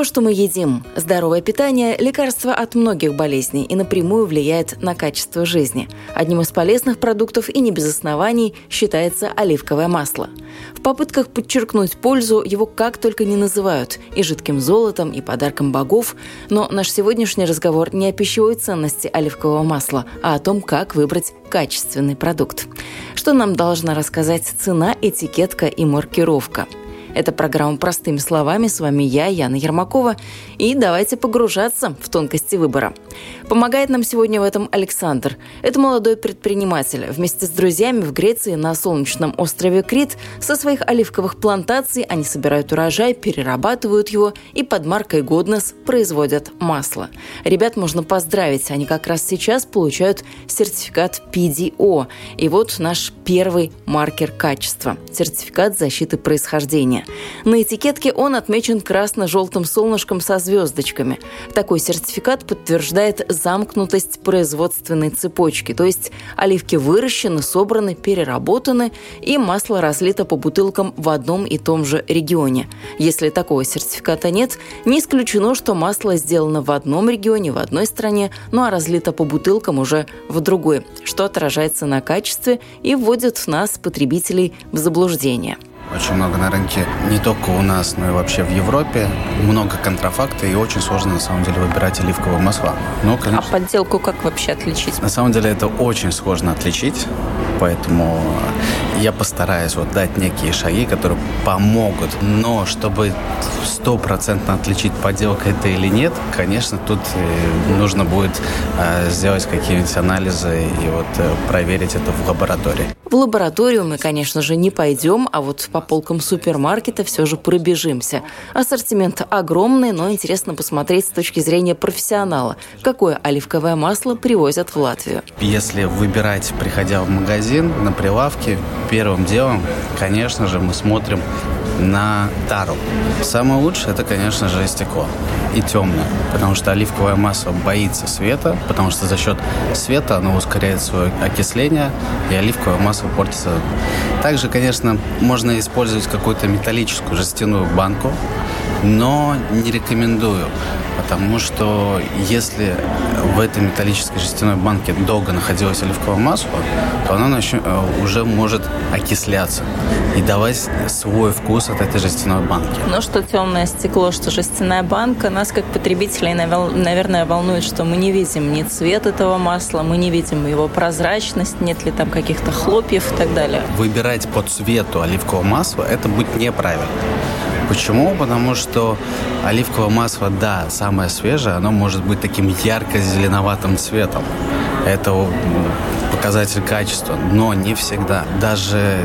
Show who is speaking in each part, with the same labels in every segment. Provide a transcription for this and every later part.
Speaker 1: То, что мы едим. Здоровое питание – лекарство от многих болезней и напрямую влияет на качество жизни. Одним из полезных продуктов и не без оснований считается оливковое масло. В попытках подчеркнуть пользу его как только не называют – и жидким золотом, и подарком богов. Но наш сегодняшний разговор не о пищевой ценности оливкового масла, а о том, как выбрать качественный продукт. Что нам должна рассказать цена, этикетка и маркировка – это программа «Простыми словами». С вами я, Яна Ермакова. И давайте погружаться в тонкости выбора. Помогает нам сегодня в этом Александр. Это молодой предприниматель. Вместе с друзьями в Греции на солнечном острове Крит со своих оливковых плантаций они собирают урожай, перерабатывают его и под маркой Годнес производят масло. Ребят можно поздравить. Они как раз сейчас получают сертификат PDO. И вот наш первый маркер качества – сертификат защиты происхождения. На этикетке он отмечен красно-желтым солнышком со звездочками. Такой сертификат подтверждает замкнутость производственной цепочки, то есть оливки выращены, собраны, переработаны и масло разлито по бутылкам в одном и том же регионе. Если такого сертификата нет, не исключено, что масло сделано в одном регионе, в одной стране, ну а разлито по бутылкам уже в другой, что отражается на качестве и вводит нас, потребителей, в заблуждение.
Speaker 2: Очень много на рынке, не только у нас, но и вообще в Европе. Много контрафакта и очень сложно на самом деле выбирать оливковое масло.
Speaker 1: Но, конечно, а подделку как вообще отличить?
Speaker 2: На самом деле это очень сложно отличить, поэтому я постараюсь вот дать некие шаги, которые помогут. Но чтобы стопроцентно отличить, подделка это или нет, конечно, тут э, нужно будет э, сделать какие-нибудь анализы и вот э, проверить это в лаборатории.
Speaker 1: В лабораторию мы, конечно же, не пойдем, а вот по полкам супермаркета все же пробежимся. Ассортимент огромный, но интересно посмотреть с точки зрения профессионала, какое оливковое масло привозят в Латвию.
Speaker 2: Если выбирать, приходя в магазин, на прилавке, первым делом, конечно же, мы смотрим на тару. Самое лучшее это, конечно же, стекло и темное, потому что оливковое масло боится света, потому что за счет света оно ускоряет свое окисление, и оливковое масло портится. Также, конечно, можно использовать какую-то металлическую жестяную банку, но не рекомендую, потому что если в этой металлической жестяной банке долго находилось оливковое масло, то оно э, уже может окисляться и давать свой вкус от этой жестяной банки.
Speaker 1: Ну что темное стекло, что жестяная банка, нас как потребителей, наверное, волнует, что мы не видим ни цвет этого масла, мы не видим его прозрачность, нет ли там каких-то хлопьев и так далее.
Speaker 2: Выбирать по цвету оливкового масла – это будет неправильно. Почему? Потому что оливковое масло, да, самое свежее, оно может быть таким ярко-зеленоватым цветом. Это показатель качества, но не всегда. Даже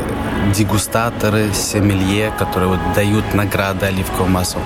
Speaker 2: дегустаторы, семелье, которые вот дают награды оливковому маслу,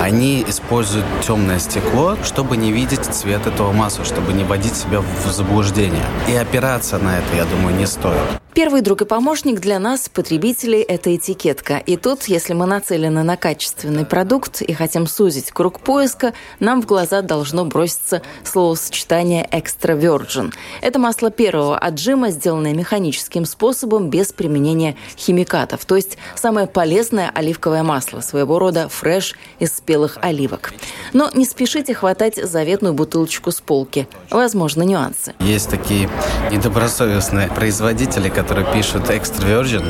Speaker 2: они используют темное стекло, чтобы не видеть цвет этого масла, чтобы не вводить себя в заблуждение. И опираться на это, я думаю, не стоит.
Speaker 1: Первый друг и помощник для нас, потребителей, это этикетка. И тут, если мы нацелены на качественный продукт и хотим сузить круг поиска, нам в глаза должно броситься словосочетание «extra virgin». Это масло первого отжима, сделанное механическим способом без применения химикатов, то есть самое полезное оливковое масло, своего рода фреш из спелых оливок. Но не спешите хватать заветную бутылочку с полки. Возможны нюансы.
Speaker 2: Есть такие недобросовестные производители, которые пишут Extra Virgin,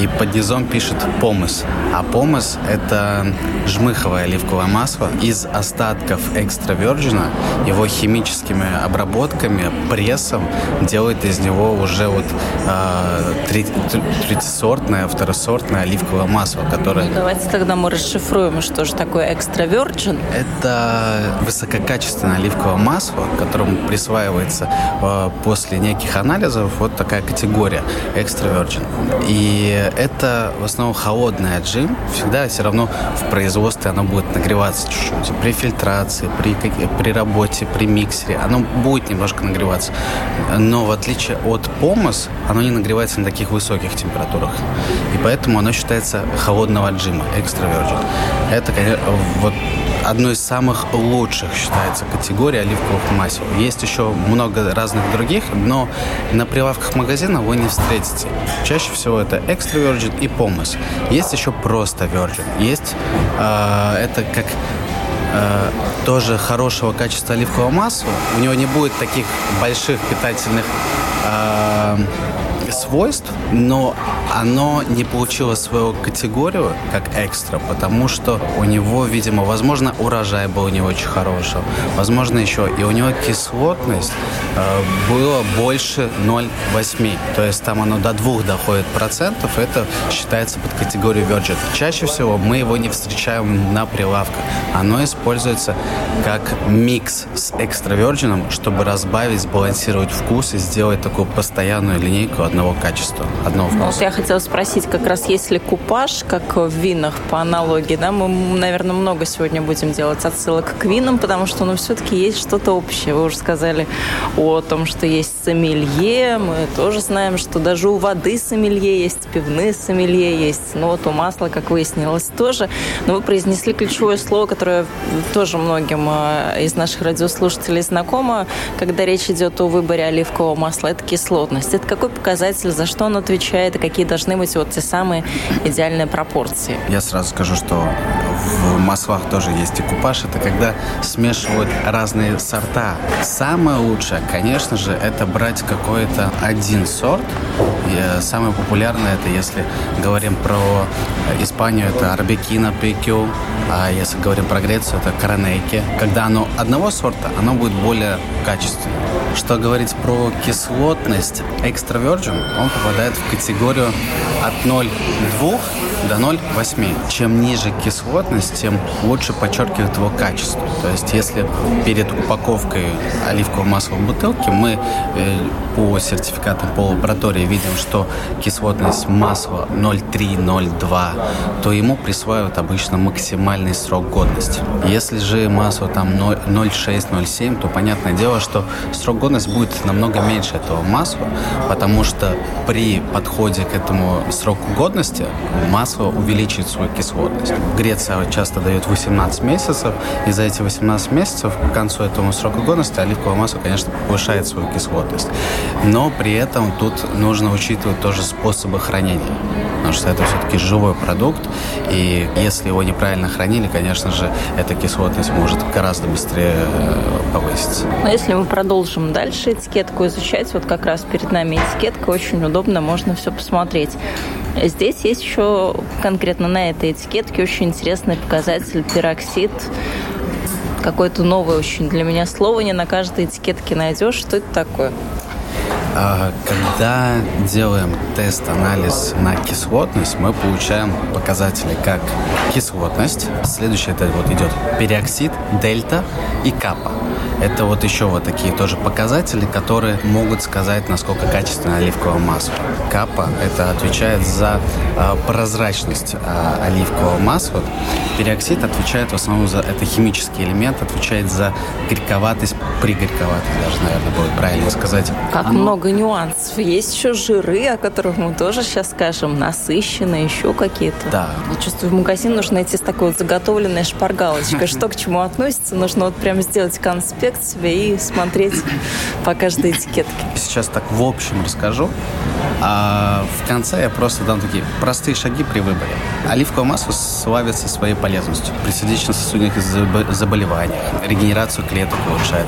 Speaker 2: и под низом пишут помыс. А помыс – это жмыховое оливковое масло из остатков Extra Virgin, его химическими обработками, прессом делает из него уже вот э, третьесортное, второсортное оливковое масло, которое...
Speaker 1: Ну, давайте тогда мы расшифруем, что же такое Extra Virgin.
Speaker 2: Это высококачественное оливковое масло, которому присваивается э, после неких анализов вот такая категория virgin. И это в основном холодный отжим. Всегда все равно в производстве оно будет нагреваться чуть-чуть. При фильтрации, при, при работе, при миксере оно будет немножко нагреваться. Но в отличие от помос, оно не нагревается на таких высоких температурах. И поэтому оно считается холодного отжима, экстра virgin. Это, конечно, вот одной из самых лучших считается категория оливковых масел. Есть еще много разных других, но на прилавках магазина вы не встретите. Чаще всего это экстра virgin и помос. Есть еще просто virgin. Есть э, это как э, тоже хорошего качества оливкового масла. У него не будет таких больших питательных э, свойств, но оно не получило свою категорию как экстра, потому что у него, видимо, возможно, урожай был не очень хороший, возможно, еще и у него кислотность было больше 0,8, то есть там оно до 2 доходит процентов, это считается под категорию Virgin. Чаще всего мы его не встречаем на прилавках, оно используется как микс с экстра Virgin, чтобы разбавить, сбалансировать вкус и сделать такую постоянную линейку одного качества, одного вкуса.
Speaker 3: Ну, вот я хотела спросить, как раз есть ли купаж, как в винах по аналогии, да, мы, наверное, много сегодня будем делать отсылок к винам, потому что, ну, все-таки есть что-то общее. Вы уже сказали о том, что есть сомелье, мы тоже знаем, что даже у воды сомелье есть, пивные сомелье есть, ну, вот у масла, как выяснилось, тоже. Но вы произнесли ключевое слово, которое тоже многим э, из наших радиослушателей знакомо, когда речь идет о выборе оливкового масла, это кислотность. Это какой показатель, за что он отвечает и какие должны быть вот те самые идеальные пропорции?
Speaker 2: Я сразу скажу, что в маслах тоже есть декупаж. Это когда смешивают разные сорта. Самое лучшее, конечно же, это брать какой-то один сорт. И э, самое популярное, это если говорим про Испанию, это арбекина, пекю. А если говорим про Грецию, это каранейки. Когда оно одного сорта, оно будет более качественным. Что говорить про кислотность, экстра virgin, он попадает в категорию от 0,2 до 0,8. Чем ниже кислотность, тем лучше подчеркивает его качество. То есть, если перед упаковкой оливкового масла в бутылке мы э, по сертификатам по лаборатории видим, что кислотность масла 0,3-0,2, то ему присваивают обычно максимальный срок годности. Если же масло там 0,6-0,7, то понятное дело, что срок годности будет намного меньше этого масла, потому что при подходе к этому сроку годности масло увеличивает свою кислотность. Греция часто дает 18 месяцев, и за эти 18 месяцев к концу этого срока годности оливковое масло, конечно, повышает свою кислотность. Но при этом тут нужно учитывать тоже способы хранения, потому что это все-таки живой продукт, и если его неправильно хранили, конечно же, эта кислотность может гораздо быстрее э, повыситься.
Speaker 3: Но если мы продолжим дальше этикетку изучать, вот как раз перед нами этикетка, очень удобно, можно все посмотреть. Здесь есть еще конкретно на этой этикетке очень интересный показатель пероксид. Какое-то новое очень для меня слово не на каждой этикетке найдешь. Что это такое?
Speaker 2: А, когда делаем тест-анализ на кислотность, мы получаем показатели как кислотность, следующее это вот идет периоксид, дельта и капа. Это вот еще вот такие тоже показатели, которые могут сказать, насколько качественно оливковое масло. Капа – это отвечает за э, прозрачность э, оливкового масла. Периоксид отвечает в основном за, это химический элемент, отвечает за горьковатость, при горьковатость даже, наверное, будет правильно сказать.
Speaker 3: Как Оно... много нюансов. Есть еще жиры, о которых мы тоже сейчас скажем, насыщенные, еще какие-то.
Speaker 2: Да.
Speaker 3: Я чувствую, в магазин нужно найти с такой вот заготовленной шпаргалочкой. Что к чему относится, нужно вот прям сделать конспект конспект себе и смотреть по каждой этикетке.
Speaker 2: Сейчас так в общем расскажу. А в конце я просто дам такие простые шаги при выборе. Оливковое масло славится своей полезностью при сердечно-сосудистых заболеваниях, регенерацию клеток улучшает.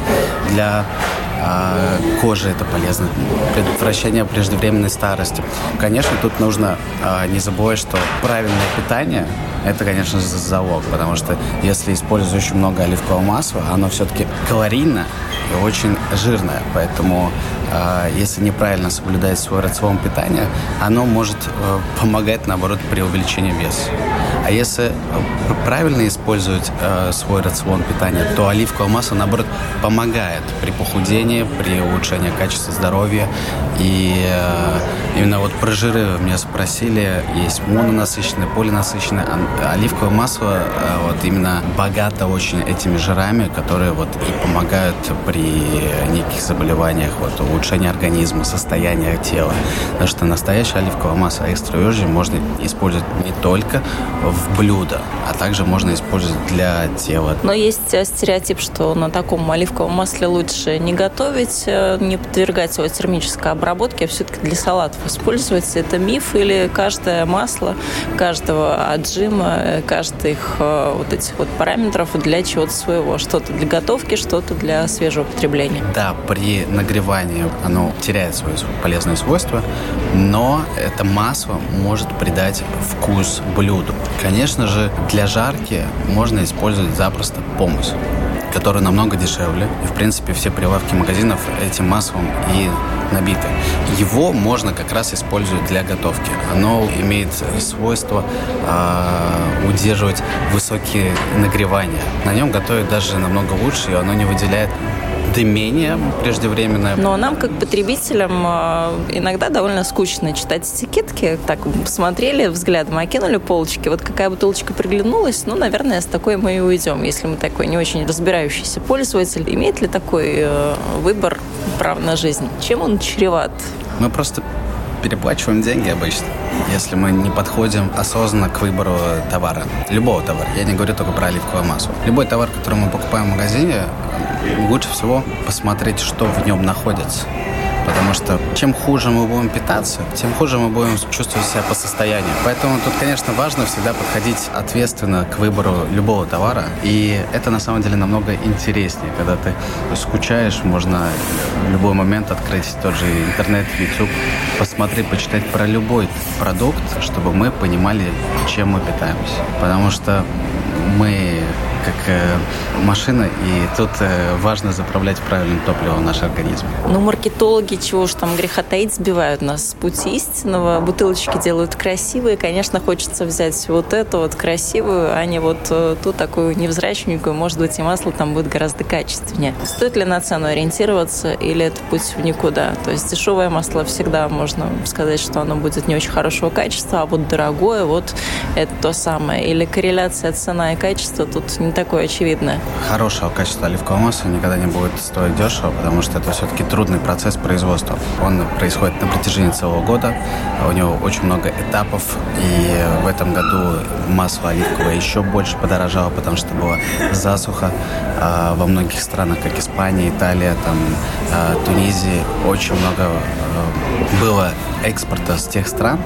Speaker 2: Для а, кожи это полезно, предотвращение преждевременной старости. Конечно, тут нужно а, не забывать, что правильное питание – это, конечно, залог, потому что если используешь очень много оливкового масла, оно все-таки калорийно и очень жирное, поэтому если неправильно соблюдать свой рацион питания, оно может э, помогать, наоборот, при увеличении веса. А если э, правильно использовать э, свой рацион питания, то оливковое масло, наоборот, помогает при похудении, при улучшении качества здоровья. И именно вот про жиры меня спросили, есть мононасыщенное, полинасыщенное. А оливковое масло вот именно богато очень этими жирами, которые вот и помогают при неких заболеваниях, вот улучшении организма, состояния тела. Потому что настоящее оливковое масло экстра можно использовать не только в блюдо, а также можно использовать для тела.
Speaker 3: Но есть э, стереотип, что на таком оливковом масле лучше не готовить, э, не подвергать его термической обработке, а все-таки для салатов использовать. Это миф или каждое масло, каждого отжима, э, каждых вот этих вот параметров для чего-то своего. Что-то для готовки, что-то для свежего потребления.
Speaker 2: Да, при нагревании оно теряет свои полезные свойства, но это масло может придать вкус блюду. Конечно же, для жарки можно использовать запросто помощь который намного дешевле. И, в принципе, все прилавки магазинов этим маслом и набиты. Его можно как раз использовать для готовки. Оно имеет свойство э, удерживать высокие нагревания. На нем готовить даже намного лучше, и оно не выделяет дымение преждевременное.
Speaker 3: Но нам, как потребителям, а, иногда довольно скучно читать этикетки. Так, посмотрели, взглядом окинули полочки. Вот какая бутылочка приглянулась, ну, наверное, с такой мы и уйдем. Если мы такой не очень разбирающийся пользователь, имеет ли такой э, выбор прав на жизнь? Чем он чреват?
Speaker 2: Мы просто переплачиваем деньги обычно, если мы не подходим осознанно к выбору товара. Любого товара. Я не говорю только про оливковое масло. Любой товар, который мы покупаем в магазине, лучше всего посмотреть, что в нем находится. Потому что чем хуже мы будем питаться, тем хуже мы будем чувствовать себя по состоянию. Поэтому тут, конечно, важно всегда подходить ответственно к выбору любого товара. И это на самом деле намного интереснее. Когда ты скучаешь, можно в любой момент открыть тот же интернет, YouTube, посмотреть, почитать про любой продукт, чтобы мы понимали, чем мы питаемся. Потому что мы как э, машина, и тут э, важно заправлять правильным топливом наш организм.
Speaker 3: Ну, маркетологи, чего уж там греха таить, сбивают нас с пути истинного. Бутылочки делают красивые. Конечно, хочется взять вот эту вот красивую, а не вот э, ту такую невзрачненькую. Может быть, и масло там будет гораздо качественнее. Стоит ли на цену ориентироваться, или это путь в никуда? То есть дешевое масло всегда можно сказать, что оно будет не очень хорошего качества, а вот дорогое, вот это то самое. Или корреляция цена и качество тут не такое очевидное.
Speaker 2: Хорошего качества оливкового масла никогда не будет стоить дешево, потому что это все-таки трудный процесс производства. Он происходит на протяжении целого года, у него очень много этапов, и в этом году масло оливковое еще больше подорожало, потому что была засуха а, во многих странах, как Испания, Италия, там, а, Тунизия. Очень много а, было экспорта с тех стран,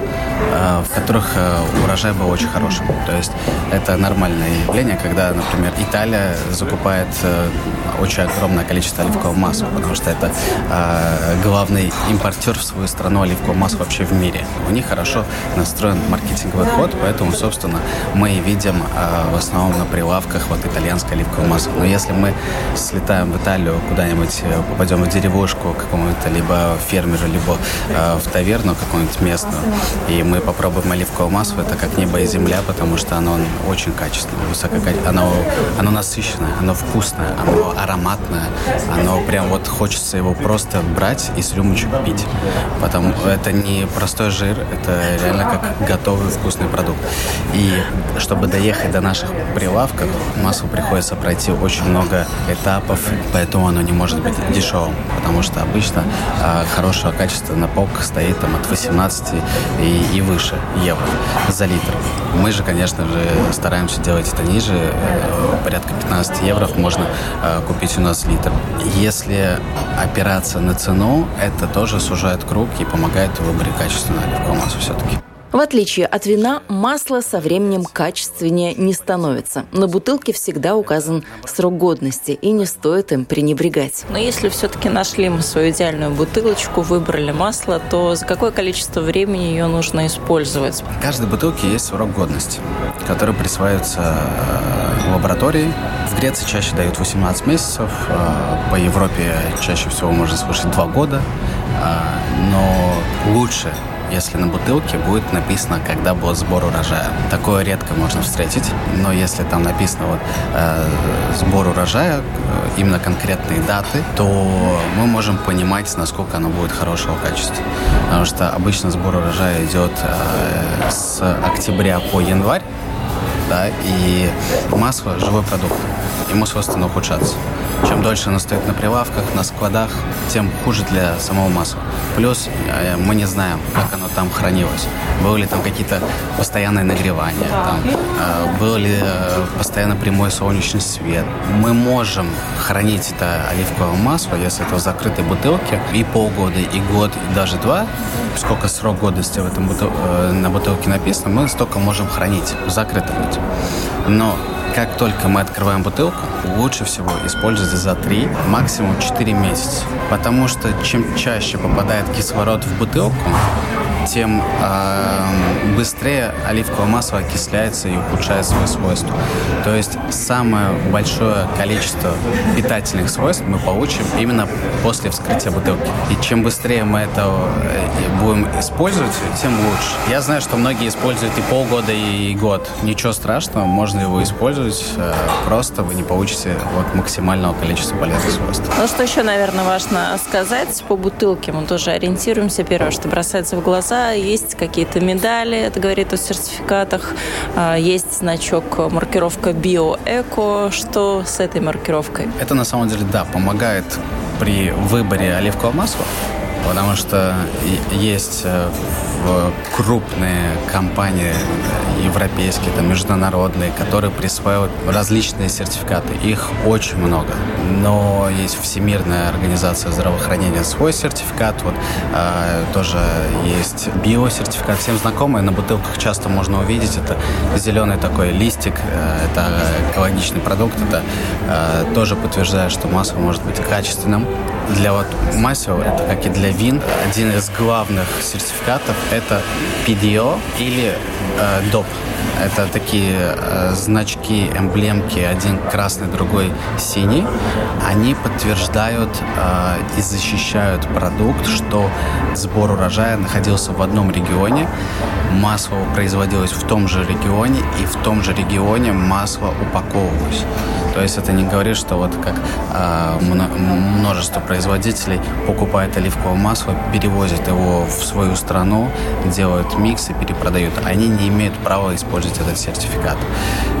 Speaker 2: в которых урожай был очень хорошим. То есть это нормальное явление, когда, например, Италия закупает э, очень огромное количество оливкового масла, потому что это э, главный импортер в свою страну оливкового масла вообще в мире. У них хорошо настроен маркетинговый ход, поэтому, собственно, мы видим э, в основном на прилавках вот итальянское оливковое масло. Но если мы слетаем в Италию куда-нибудь, э, попадем в деревушку какому-то либо фермеру, либо э, в таверну какую-нибудь местную, и мы попробуем оливковое масло, это как небо и земля, потому что оно очень качественное, высококачественное. Оно, оно насыщенное, оно вкусное, оно ароматное. Оно прям вот хочется его просто брать и с рюмочек пить. Потому это не простой жир, это реально как готовый вкусный продукт. И чтобы доехать до наших прилавков, маслу приходится пройти очень много этапов, поэтому оно не может быть дешевым, потому что обычно э, хорошего качества на полках стоит там от 18 и, и выше евро за литр. Мы же, конечно же, стараемся делать это ниже, э, порядка 15 евро можно э, купить у нас литр. Если опираться на цену, это тоже сужает круг и помогает выборе качественного оливкового масла все-таки.
Speaker 3: В отличие от вина, масло со временем качественнее не становится. На бутылке всегда указан срок годности, и не стоит им пренебрегать. Но если все-таки нашли мы свою идеальную бутылочку, выбрали масло, то за какое количество времени ее нужно использовать?
Speaker 2: В каждой бутылке есть срок годности, который присваивается э, в лаборатории, в Греции чаще дают 18 месяцев, по Европе чаще всего можно слышать 2 года, но лучше если на бутылке будет написано, когда был сбор урожая. Такое редко можно встретить, но если там написано вот э, сбор урожая, э, именно конкретные даты, то мы можем понимать, насколько оно будет хорошего качества. Потому что обычно сбор урожая идет э, с октября по январь, да, и масло – живой продукт, ему свойственно ухудшаться. Чем дольше оно стоит на прилавках, на складах, тем хуже для самого масла. Плюс э, мы не знаем, как оно там хранилось. Было ли там какие-то постоянные нагревания, там, э, был ли э, постоянно прямой солнечный свет. Мы можем хранить это оливковое масло, если это в закрытой бутылке, и полгода, и год, и даже два. Сколько срок годности в этом бутыл... на бутылке написано, мы столько можем хранить в закрытом виде. Но как только мы открываем бутылку, лучше всего использовать за 3, максимум 4 месяца. Потому что чем чаще попадает кислород в бутылку, тем э, быстрее оливковое масло окисляется и ухудшает свои свойства. То есть самое большое количество питательных свойств мы получим именно после вскрытия бутылки. И чем быстрее мы это э, будем использовать, тем лучше. Я знаю, что многие используют и полгода, и год. Ничего страшного, можно его использовать. Э, просто вы не получите вот максимального количества полезных свойств.
Speaker 3: Ну, что еще, наверное, важно сказать по бутылке. Мы тоже ориентируемся. Первое, что бросается в глаза, есть какие-то медали, это говорит о сертификатах, а, есть значок маркировка био-эко. Что с этой маркировкой?
Speaker 2: Это на самом деле, да, помогает при выборе оливкового масла, потому что есть э, крупные компании европейские, там, международные, которые присваивают различные сертификаты. Их очень много. Но есть Всемирная организация здравоохранения свой сертификат, вот э, тоже есть биосертификат, всем знакомый, на бутылках часто можно увидеть, это зеленый такой листик, э, это экологичный продукт, это э, тоже подтверждает, что масло может быть качественным. Для вот масел, это как и для вин, один из главных сертификатов это PDO или э, DOP. Это такие э, значки, эмблемки, один красный, другой синий. Они подтверждают э, и защищают продукт, что сбор урожая находился в одном регионе, масло производилось в том же регионе, и в том же регионе масло упаковывалось. То есть это не говорит, что вот как э, множество производителей покупают оливковое масло, перевозят его в свою страну, делают микс и перепродают. Они не имеют права использовать этот сертификат.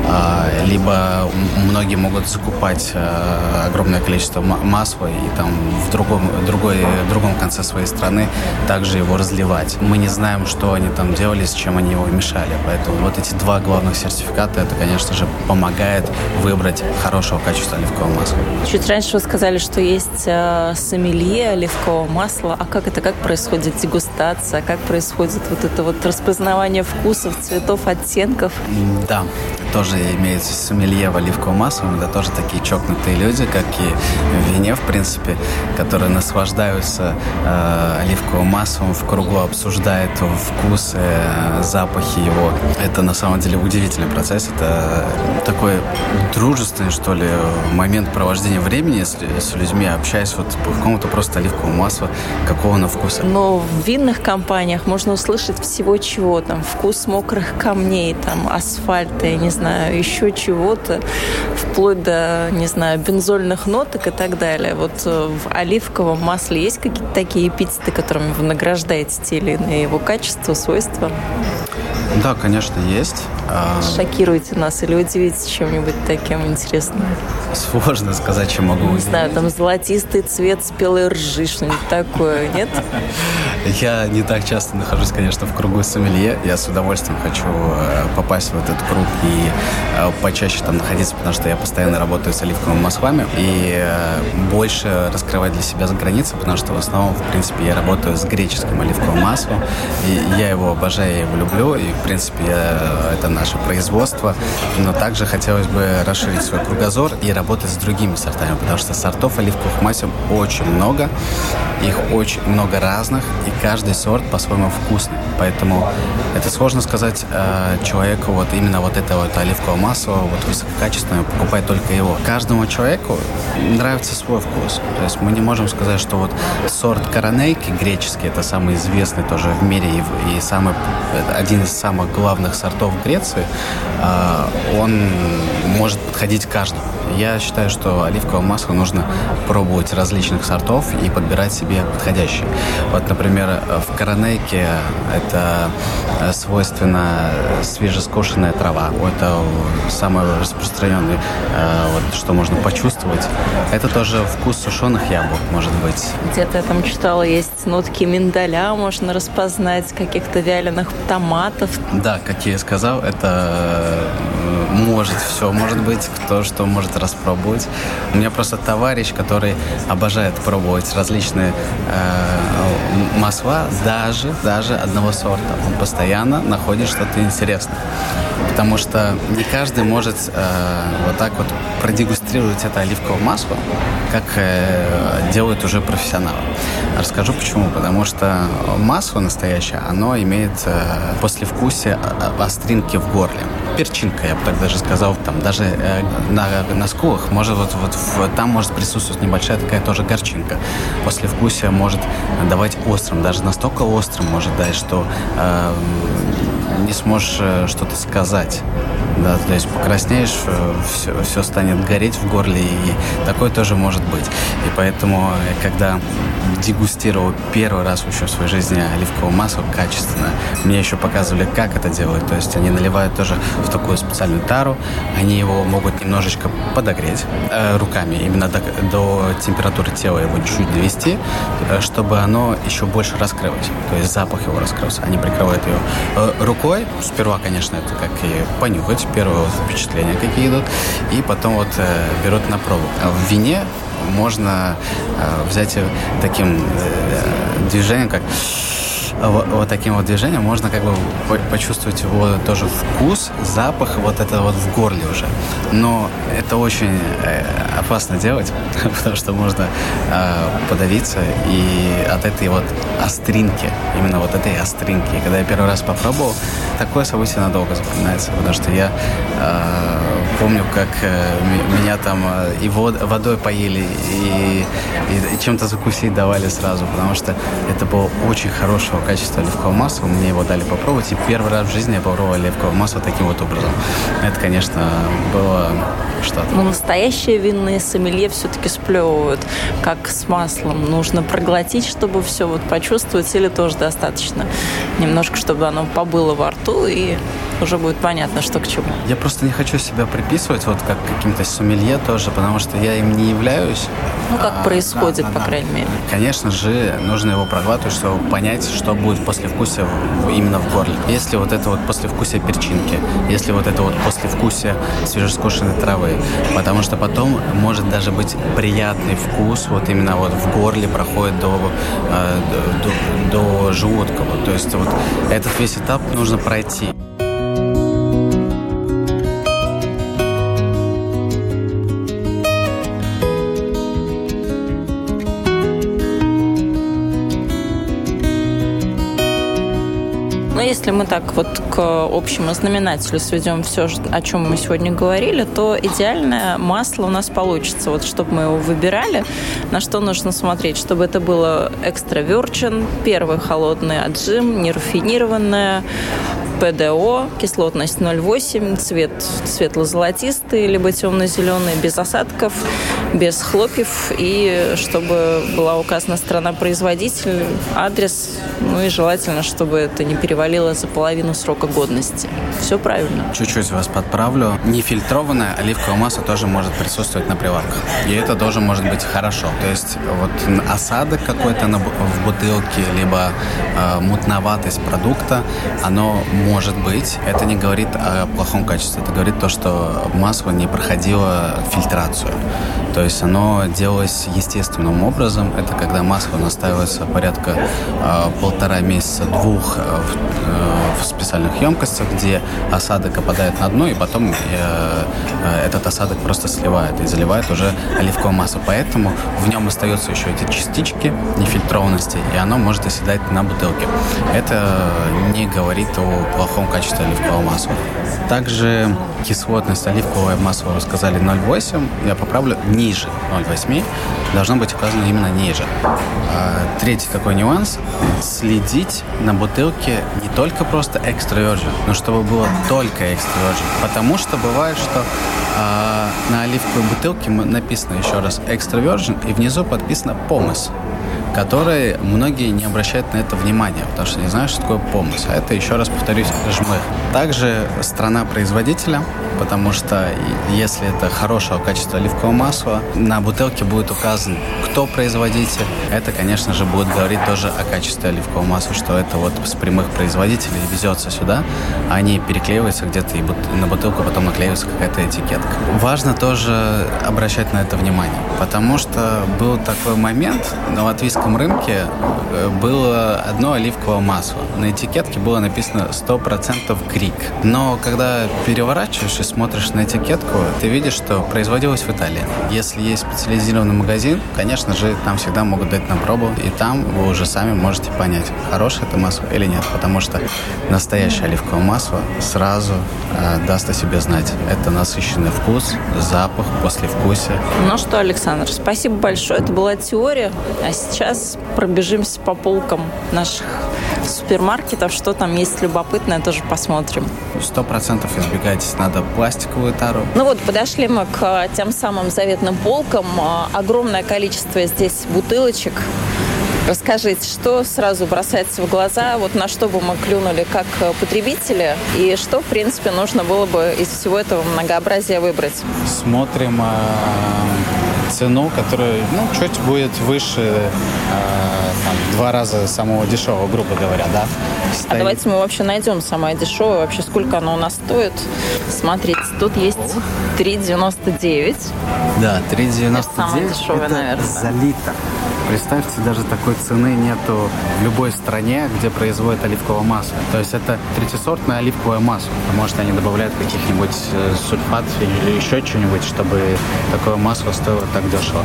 Speaker 2: Э, либо многие могут закупать э, огромное количество масла и там в другом, другой, другом конце своей страны также его разливать. Мы не знаем, что они там делали, с чем они его мешали. Поэтому вот эти два главных сертификата, это, конечно же, помогает выбрать хорошего качества оливкового масла.
Speaker 3: Чуть раньше вы сказали, что есть э, сомелье оливкового масла. А как это, как происходит дегустация, как происходит вот это вот распознавание вкусов, цветов, оттенков?
Speaker 2: Да, тоже имеется сомелье в оливковом масле. Это тоже такие чокнутые люди, как и в вине, в принципе, которые наслаждаются э, оливковым маслом, в кругу обсуждают вкус, э, запахи его. Это на самом деле удивительный процесс. Это такой дружественный, что ли, момент провождения времени с, с людьми, общаясь вот по какому-то просто оливковому маслу, какого на вкуса.
Speaker 3: Но в винных компаниях можно услышать всего чего, там, вкус мокрых камней, там, асфальта, я не знаю, еще чего-то, вплоть до, не знаю, бензольных ноток и так далее. Вот э, в оливковом масле есть какие-то такие эпитеты, которыми вы награждаете те или иные его качества, свойства?
Speaker 2: Да, конечно, есть.
Speaker 3: Шокируйте нас или удивите чем-нибудь таким интересным?
Speaker 2: Сложно сказать, чем могу
Speaker 3: Не знаю, там золотистый цвет спелой ржи, что-нибудь такое, нет?
Speaker 2: Я не так часто нахожусь, конечно, в кругу сомелье. Я с удовольствием хочу э, попасть в этот круг и э, почаще там находиться, потому что я постоянно работаю с оливковыми маслами и э, больше раскрывать для себя за границей, потому что в основном, в принципе, я работаю с греческим оливковым маслом. И я его обожаю, я его люблю. И, в принципе, я это наше производство, но также хотелось бы расширить свой кругозор и работать с другими сортами, потому что сортов оливковых масел очень много, их очень много разных, и каждый сорт по-своему вкусный. Поэтому это сложно сказать э, человеку вот именно вот это вот оливковое масло, вот высококачественное, покупать только его. Каждому человеку нравится свой вкус. То есть мы не можем сказать, что вот сорт коронейки греческий, это самый известный тоже в мире и, и самый, один из самых главных сортов Греции, э, он может подходить каждому. Я считаю, что оливковое масло нужно пробовать различных сортов и подбирать себе подходящее. Вот, например, в коронейке это свойственно свежескошенная трава. Это самое распространенное, э, вот, что можно почувствовать. Это тоже вкус сушеных яблок, может быть.
Speaker 3: Где-то я там читала, есть нотки миндаля, можно распознать каких-то вяленых томатов.
Speaker 2: Да, как я и сказал, это э, может все, может быть, кто что может распробовать. У меня просто товарищ, который обожает пробовать различные э, масла, даже, даже одного сорта. Он постоянно находит что-то интересное. Потому что не каждый может э, вот так вот продегустрировать это оливковое масло, как э, делают уже профессионалы. Расскажу почему. Потому что масло настоящее, оно имеет э, послевкусие остринки в горле. Перчинка, я бы так даже сказал, там даже э, на, на скулах может вот, вот в, там может присутствовать небольшая такая тоже горчинка. Послевкусие может давать острым, даже настолько острым может дать, что э, не сможешь э, что-то сказать. Да, то есть покраснеешь, все, э, все станет гореть в горле, и такое тоже может быть. И поэтому, э, когда дегустировал первый раз еще в своей жизни оливковое масло качественно, мне еще показывали, как это делают. То есть они наливают тоже в такую специальную тару, они его могут немножечко подогреть э, руками, именно до, до температуры тела его чуть довести, чтобы оно еще больше раскрылось. То есть запах его раскрылся. Они прикрывают ее э, рукой. Сперва, конечно, это как и понюхать, первые вот впечатления какие идут, и потом вот э, берут на пробу. В вине можно э, взять таким э, движением, как вот, вот таким вот движением можно как бы почувствовать его тоже вкус, запах вот это вот в горле уже. Но это очень э, опасно делать, потому что можно э, подавиться и от этой вот остринки, именно вот этой остринки. Когда я первый раз попробовал, такое событие надолго запоминается, потому что я э, помню, как э, меня там э, и вод, водой поели, и, и чем-то закусить давали сразу, потому что это было очень хорошего качества оливкового масла. Мне его дали попробовать, и первый раз в жизни я попробовал оливковое масло таким вот образом. Это, конечно, было что-то.
Speaker 3: Но настоящие винные сомелье все-таки сплевывают, как с маслом. Нужно проглотить, чтобы все вот почувствовать, или тоже достаточно немножко, чтобы оно побыло во рту, и уже будет понятно, что к чему.
Speaker 2: Я просто не хочу себя приписывать вот как каким-то сомелье тоже, потому что я им не являюсь.
Speaker 3: Ну, как а, происходит, да, да, по крайней мере.
Speaker 2: Конечно же, нужно его проглатывать, чтобы понять, что будет послевкусие именно в горле. Если вот это вот послевкусие перчинки, если вот это вот послевкусие свежескошенной травы, потому что потом может даже быть приятный вкус вот именно вот в горле проходит до, э, до, до желудка. Вот. То есть вот этот весь этап нужно пройти.
Speaker 3: Если мы так вот к общему знаменателю сведем все, о чем мы сегодня говорили, то идеальное масло у нас получится. Вот чтобы мы его выбирали, на что нужно смотреть, чтобы это было экстра virgin, первый холодный отжим, нерафинированное, ПДО, кислотность 0,8, цвет светло-золотистый, либо темно-зеленый, без осадков, без хлопьев, и чтобы была указана страна-производитель, адрес, ну и желательно, чтобы это не перевалило за половину срока годности. Все правильно.
Speaker 2: Чуть-чуть вас подправлю. Нефильтрованное оливковое масло тоже может присутствовать на прилавках. И это тоже может быть хорошо. То есть вот осадок какой-то в бутылке, либо э, мутноватость продукта, оно Может быть. Это не говорит о плохом качестве. Это говорит то, что масло не проходило фильтрацию. То есть оно делалось естественным образом. Это когда масло настаивается порядка э, полтора месяца, двух э, в, э, в специальных емкостях, где осадок опадает на дно, и потом э, э, этот осадок просто сливает и заливает уже оливковое масло. Поэтому в нем остаются еще эти частички нефильтрованности, и оно может оседать на бутылке. Это не говорит о плохом качестве оливкового масла. Также кислотность оливкового масла, вы сказали, 0,8. Я поправлю, ниже 0,8. Должно быть указано именно ниже. А, третий такой нюанс. Следить на бутылке не только просто extra virgin, но чтобы было только extra virgin. Потому что бывает, что а, на оливковой бутылке написано еще раз extra virgin, и внизу подписано помыс которые многие не обращают на это внимания, потому что не знают, что такое помощь. А это, еще раз повторюсь, жмых. Также страна производителя, потому что если это хорошего качества оливкового масла, на бутылке будет указан, кто производитель. Это, конечно же, будет говорить тоже о качестве оливкового масла, что это вот с прямых производителей везется сюда, а не переклеивается где-то, и на бутылку потом наклеивается какая-то этикетка. Важно тоже обращать на это внимание, потому что был такой момент на латвийском российском рынке э, было одно оливковое масло. На этикетке было написано 100% крик. Но когда переворачиваешь и смотришь на этикетку, ты видишь, что производилось в Италии. Если есть специализированный магазин, конечно же, там всегда могут дать на пробу, и там вы уже сами можете понять, хорошее это масло или нет, потому что настоящее оливковое масло сразу э, даст о себе знать. Это насыщенный вкус, запах, послевкусие.
Speaker 3: Ну что, Александр, спасибо большое. Это была теория, а сейчас сейчас пробежимся по полкам наших супермаркетов, что там есть любопытное, тоже посмотрим.
Speaker 2: Сто процентов избегать надо пластиковую тару.
Speaker 3: Ну вот, подошли мы к тем самым заветным полкам. А, огромное количество здесь бутылочек. Расскажите, что сразу бросается в глаза, вот на что бы мы клюнули как потребители, и что, в принципе, нужно было бы из всего этого многообразия выбрать?
Speaker 2: Смотрим цену, которая ну, чуть будет выше э, там, два раза самого дешевого, грубо говоря, да.
Speaker 3: Стоит. А давайте мы вообще найдем самое дешевое, вообще сколько оно у нас стоит. Смотрите, тут есть 3,99.
Speaker 2: Да, 3,99. Это
Speaker 3: самое дешевое, это наверное.
Speaker 2: за литр. Представьте, даже такой цены нету в любой стране, где производят оливковое масло. То есть это третьесортное оливковое масло. Может, они добавляют каких-нибудь э, сульфат или еще что-нибудь, чтобы такое масло стоило так дешево.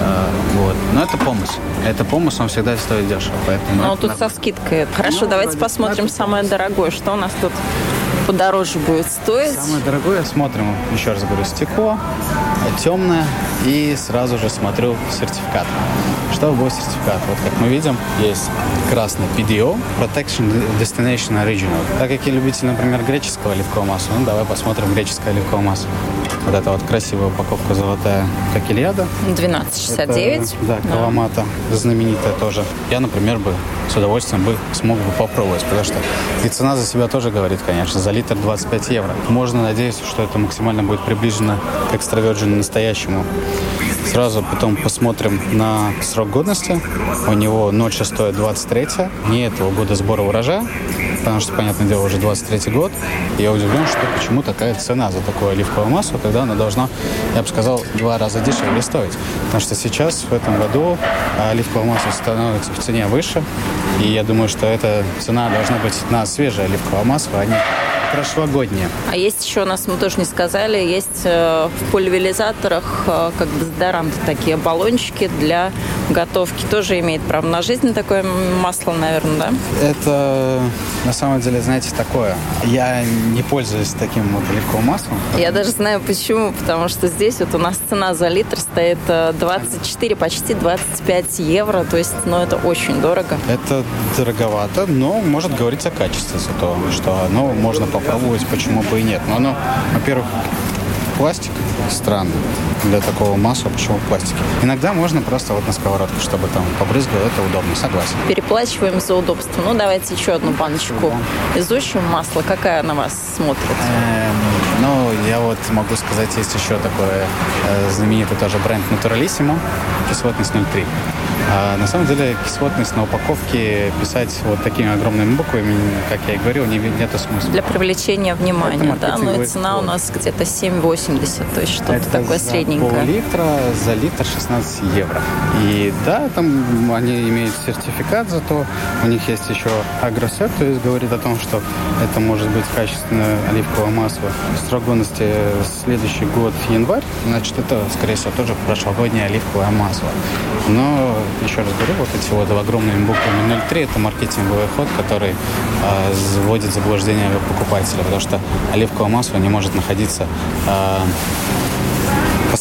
Speaker 2: Э, вот. Но это помощь. Это помощь, он всегда стоит дешево. Поэтому
Speaker 3: ну, тут со скидкой. Хорошо, ну, давайте посмотрим самое дорогое. Что у нас тут подороже будет стоить?
Speaker 2: Самое дорогое смотрим, еще раз говорю, стекло, темное, и сразу же смотрю сертификат. Что будет сертификат? Вот как мы видим, есть красный PDO, Protection Destination Original. Так как я любитель, например, греческого оливкового масла, ну давай посмотрим греческое оливковое масло. Вот эта вот красивая упаковка золотая, как Ильяда.
Speaker 3: 12,69.
Speaker 2: да, Каламата, да. знаменитая тоже. Я, например, бы с удовольствием бы смог бы попробовать, потому что и цена за себя тоже говорит, конечно, за литр 25 евро. Можно надеяться, что это максимально будет приближено к экстравержену настоящему. Сразу потом посмотрим на срок годности. У него 0,6 23 не этого года сбора урожая, потому что, понятное дело, уже 23 год. Я удивлен, что почему такая цена за такое оливковое масло, когда она должна, я бы сказал, два раза дешевле стоить. Потому что сейчас, в этом году, оливковое масло становится в цене выше. И я думаю, что эта цена должна быть на свежее оливковое масло, а не прошлогоднее.
Speaker 3: А есть еще у нас, мы тоже не сказали, есть э, в пульверизаторах э, как дезодоранты, такие баллончики для готовки. Тоже имеет право на жизнь такое масло, наверное, да?
Speaker 2: Это на самом деле, знаете, такое. Я не пользуюсь таким вот легко маслом.
Speaker 3: Я даже знаю почему. Потому что здесь вот у нас цена за литр стоит 24, э, почти 25 евро. То есть, ну, это очень дорого.
Speaker 2: Это дороговато, но может говорить о качестве зато, что оно можно попробовать, почему бы и нет. Но оно, во-первых, пластик странный для такого масла, почему в пластике. Иногда можно просто вот на сковородку, чтобы там побрызгало, это удобно, согласен.
Speaker 3: Переплачиваем за удобство. Ну, давайте еще одну баночку изучим масло. Какая на вас смотрит?
Speaker 2: Эм, Я вот могу сказать, есть еще такой э, знаменитый тоже бренд Naturalissimo, кислотность 0,3. А на самом деле кислотность на упаковке писать вот такими огромными буквами, как я и говорил, не, нет смысла.
Speaker 1: Для привлечения внимания, да, но и цена у нас где-то 7,80, то есть что-то Это такое за средненькое.
Speaker 2: пол-литра, за литр 16 евро. И да, там они имеют сертификат, зато у них есть еще агросет, то есть говорит о том, что это может быть качественное оливковое масло. Срок годности следующий год январь, значит, это, скорее всего, тоже прошлогоднее оливковое масло. Но еще раз говорю, вот эти вот огромными буквами 0,3 это маркетинговый ход, который э, вводит в заблуждение покупателя, потому что оливковое масло не может находиться э,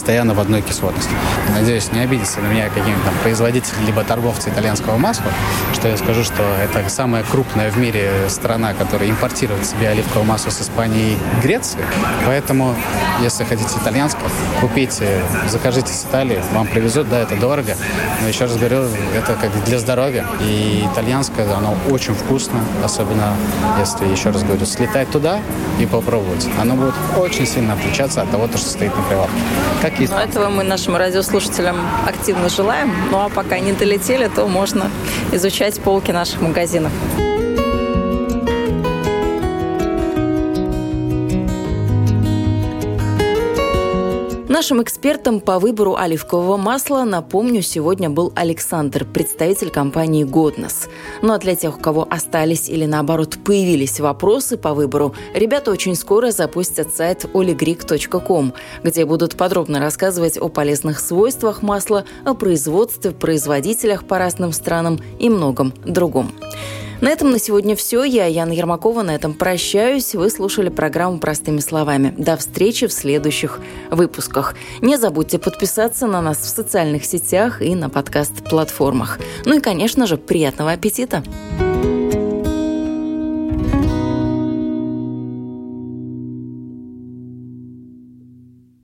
Speaker 2: постоянно в одной кислотности. Надеюсь, не обидится на меня каким-то там производитель либо торговцы итальянского масла, что я скажу, что это самая крупная в мире страна, которая импортирует себе оливковое масло с Испании и Греции. Поэтому, если хотите итальянское, купите, закажите с Италии, вам привезут, да, это дорого, но еще раз говорю, это как для здоровья. И итальянское, оно очень вкусно, особенно если, еще раз говорю, слетать туда и попробовать. Оно будет очень сильно отличаться от того, что стоит на прилавке.
Speaker 1: Как есть. Ну, этого мы нашим радиослушателям активно желаем. Ну а пока не долетели, то можно изучать полки наших магазинов. Нашим экспертом по выбору оливкового масла, напомню, сегодня был Александр, представитель компании «Годнос». Ну а для тех, у кого остались или наоборот появились вопросы по выбору, ребята очень скоро запустят сайт oligrik.com, где будут подробно рассказывать о полезных свойствах масла, о производстве, производителях по разным странам и многом другом. На этом на сегодня все. Я, Яна Ермакова, на этом прощаюсь. Вы слушали программу «Простыми словами». До встречи в следующих выпусках. Не забудьте подписаться на нас в социальных сетях и на подкаст-платформах. Ну и, конечно же, приятного аппетита! Аппетита!